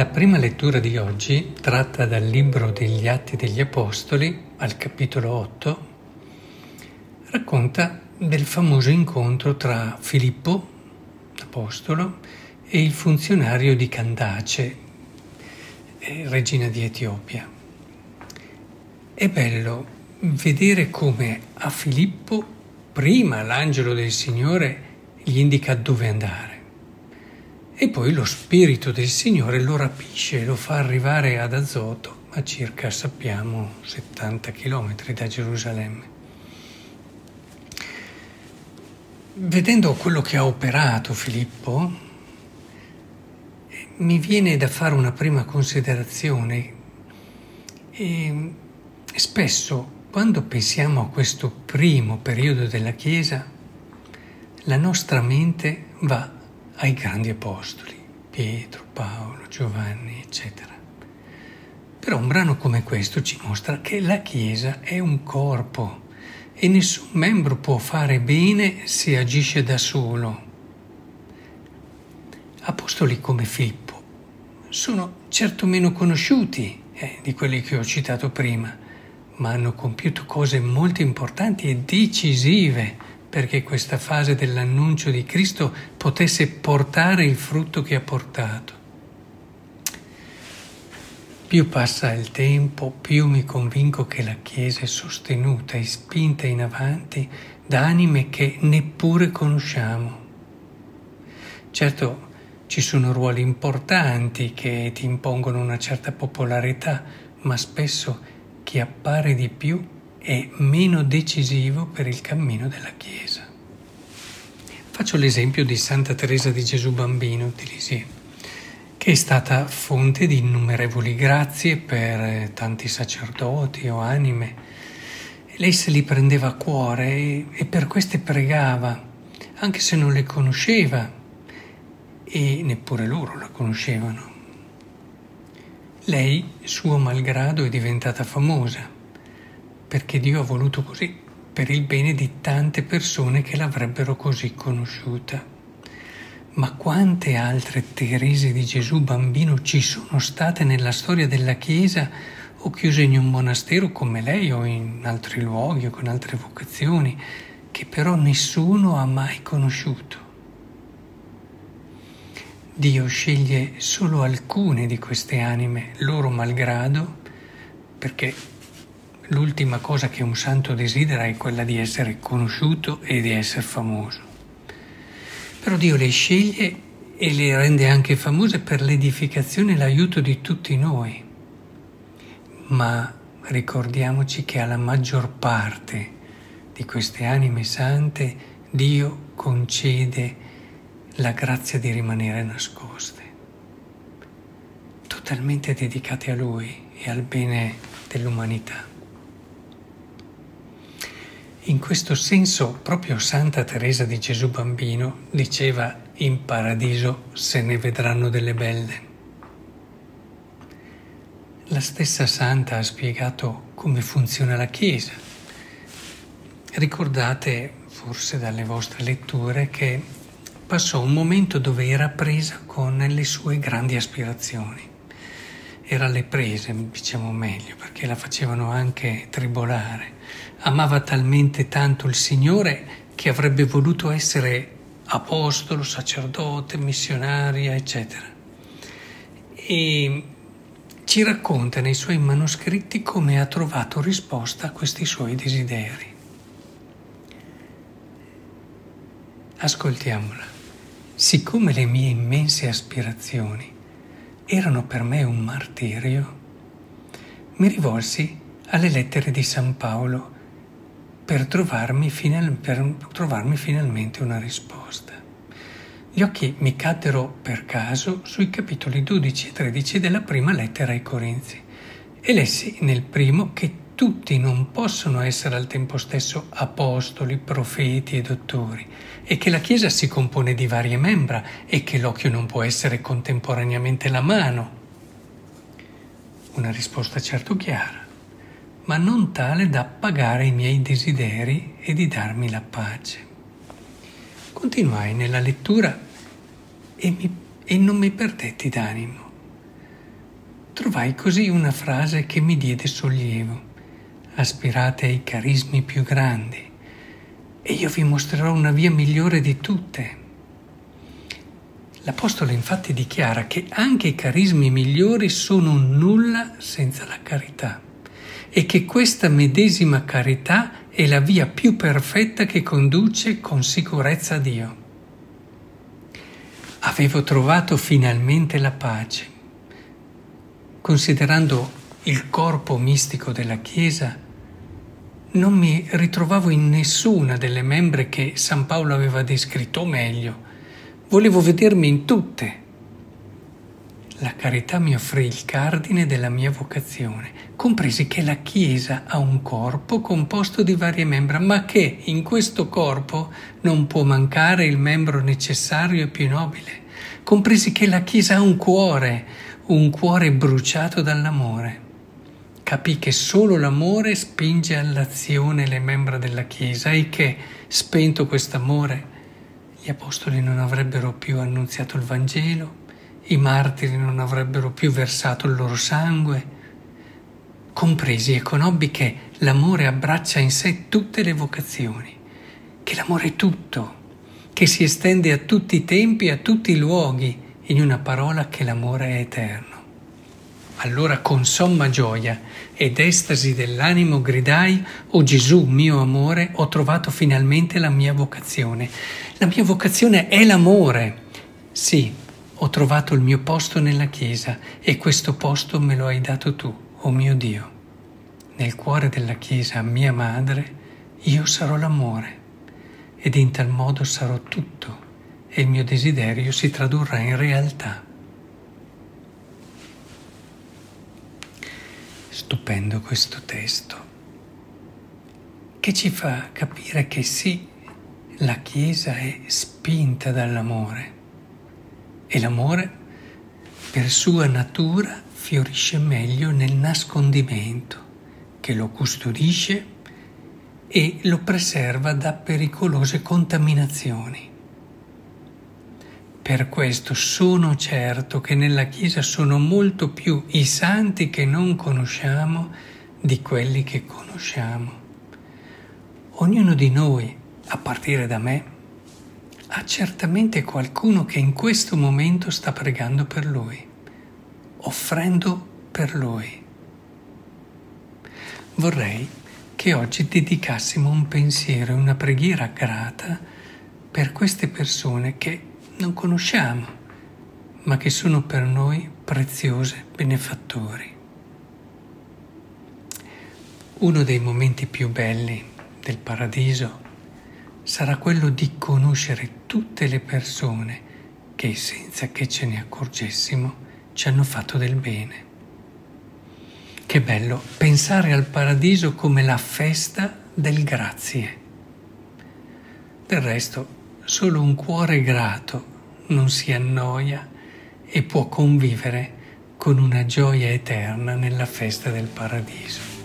La prima lettura di oggi, tratta dal libro degli Atti degli Apostoli, al capitolo 8, racconta del famoso incontro tra Filippo, apostolo, e il funzionario di Candace, eh, regina di Etiopia. È bello vedere come a Filippo prima l'angelo del Signore gli indica dove andare e poi lo spirito del Signore lo rapisce, lo fa arrivare ad Azoto, a circa, sappiamo, 70 km da Gerusalemme. Vedendo quello che ha operato Filippo, mi viene da fare una prima considerazione. E spesso, quando pensiamo a questo primo periodo della Chiesa, la nostra mente va ai grandi apostoli, Pietro, Paolo, Giovanni, eccetera. Però un brano come questo ci mostra che la Chiesa è un corpo e nessun membro può fare bene se agisce da solo. Apostoli come Filippo sono certo meno conosciuti eh, di quelli che ho citato prima, ma hanno compiuto cose molto importanti e decisive perché questa fase dell'annuncio di Cristo potesse portare il frutto che ha portato. Più passa il tempo, più mi convinco che la Chiesa è sostenuta e spinta in avanti da anime che neppure conosciamo. Certo, ci sono ruoli importanti che ti impongono una certa popolarità, ma spesso chi appare di più è meno decisivo per il cammino della Chiesa. Faccio l'esempio di Santa Teresa di Gesù Bambino di Lisieux, che è stata fonte di innumerevoli grazie per tanti sacerdoti o anime. Lei se li prendeva a cuore e, e per queste pregava, anche se non le conosceva e neppure loro la conoscevano. Lei, suo malgrado, è diventata famosa perché Dio ha voluto così, per il bene di tante persone che l'avrebbero così conosciuta. Ma quante altre Terese di Gesù bambino ci sono state nella storia della Chiesa o chiuse in un monastero come lei o in altri luoghi o con altre vocazioni, che però nessuno ha mai conosciuto. Dio sceglie solo alcune di queste anime, loro malgrado, perché l'ultima cosa che un santo desidera è quella di essere conosciuto e di essere famoso. Però Dio le sceglie e le rende anche famose per l'edificazione e l'aiuto di tutti noi. Ma ricordiamoci che alla maggior parte di queste anime sante Dio concede la grazia di rimanere nascoste, totalmente dedicate a Lui e al bene dell'umanità. In questo senso proprio Santa Teresa di Gesù Bambino diceva in paradiso se ne vedranno delle belle. La stessa Santa ha spiegato come funziona la Chiesa. Ricordate forse dalle vostre letture che passò un momento dove era presa con le sue grandi aspirazioni. Era alle prese, diciamo meglio, perché la facevano anche tribolare amava talmente tanto il Signore che avrebbe voluto essere apostolo, sacerdote, missionaria, eccetera. E ci racconta nei suoi manoscritti come ha trovato risposta a questi suoi desideri. Ascoltiamola. Siccome le mie immense aspirazioni erano per me un martirio, mi rivolsi alle lettere di San Paolo per trovarmi, final, per trovarmi finalmente una risposta. Gli occhi mi caddero per caso sui capitoli 12 e 13 della prima lettera ai Corinzi e lessi nel primo che tutti non possono essere al tempo stesso apostoli, profeti e dottori e che la Chiesa si compone di varie membra e che l'occhio non può essere contemporaneamente la mano. Una risposta certo chiara ma non tale da appagare i miei desideri e di darmi la pace. Continuai nella lettura e, mi, e non mi perdetti d'animo. trovai così una frase che mi diede sollievo. Aspirate ai carismi più grandi e io vi mostrerò una via migliore di tutte. L'Apostolo infatti dichiara che anche i carismi migliori sono nulla senza la carità e che questa medesima carità è la via più perfetta che conduce con sicurezza a Dio. Avevo trovato finalmente la pace. Considerando il corpo mistico della Chiesa, non mi ritrovavo in nessuna delle membre che San Paolo aveva descritto, o meglio, volevo vedermi in tutte. La carità mi offrì il cardine della mia vocazione. Compresi che la Chiesa ha un corpo composto di varie membra, ma che in questo corpo non può mancare il membro necessario e più nobile. Compresi che la Chiesa ha un cuore, un cuore bruciato dall'amore. Capì che solo l'amore spinge all'azione le membra della Chiesa e che, spento quest'amore, gli apostoli non avrebbero più annunziato il Vangelo, i martiri non avrebbero più versato il loro sangue. Compresi e conobbi che l'amore abbraccia in sé tutte le vocazioni, che l'amore è tutto, che si estende a tutti i tempi e a tutti i luoghi, in una parola che l'amore è eterno. Allora con somma gioia ed estasi dell'animo gridai, O oh Gesù, mio amore, ho trovato finalmente la mia vocazione. La mia vocazione è l'amore. Sì, ho trovato il mio posto nella Chiesa e questo posto me lo hai dato tu, o oh mio Dio. Nel cuore della Chiesa, mia madre, io sarò l'amore ed in tal modo sarò tutto e il mio desiderio si tradurrà in realtà. Stupendo questo testo, che ci fa capire che sì, la Chiesa è spinta dall'amore e l'amore per sua natura fiorisce meglio nel nascondimento, che lo custodisce e lo preserva da pericolose contaminazioni. Per questo sono certo che nella Chiesa sono molto più i santi che non conosciamo di quelli che conosciamo. Ognuno di noi, a partire da me, ha certamente qualcuno che in questo momento sta pregando per lui, offrendo per lui. Vorrei che oggi dedicassimo un pensiero e una preghiera grata per queste persone che non conosciamo, ma che sono per noi preziose benefattori. Uno dei momenti più belli del paradiso sarà quello di conoscere tutte le persone che senza che ce ne accorgessimo ci hanno fatto del bene. Che bello pensare al paradiso come la festa del grazie. Del resto, solo un cuore grato non si annoia e può convivere con una gioia eterna nella festa del paradiso.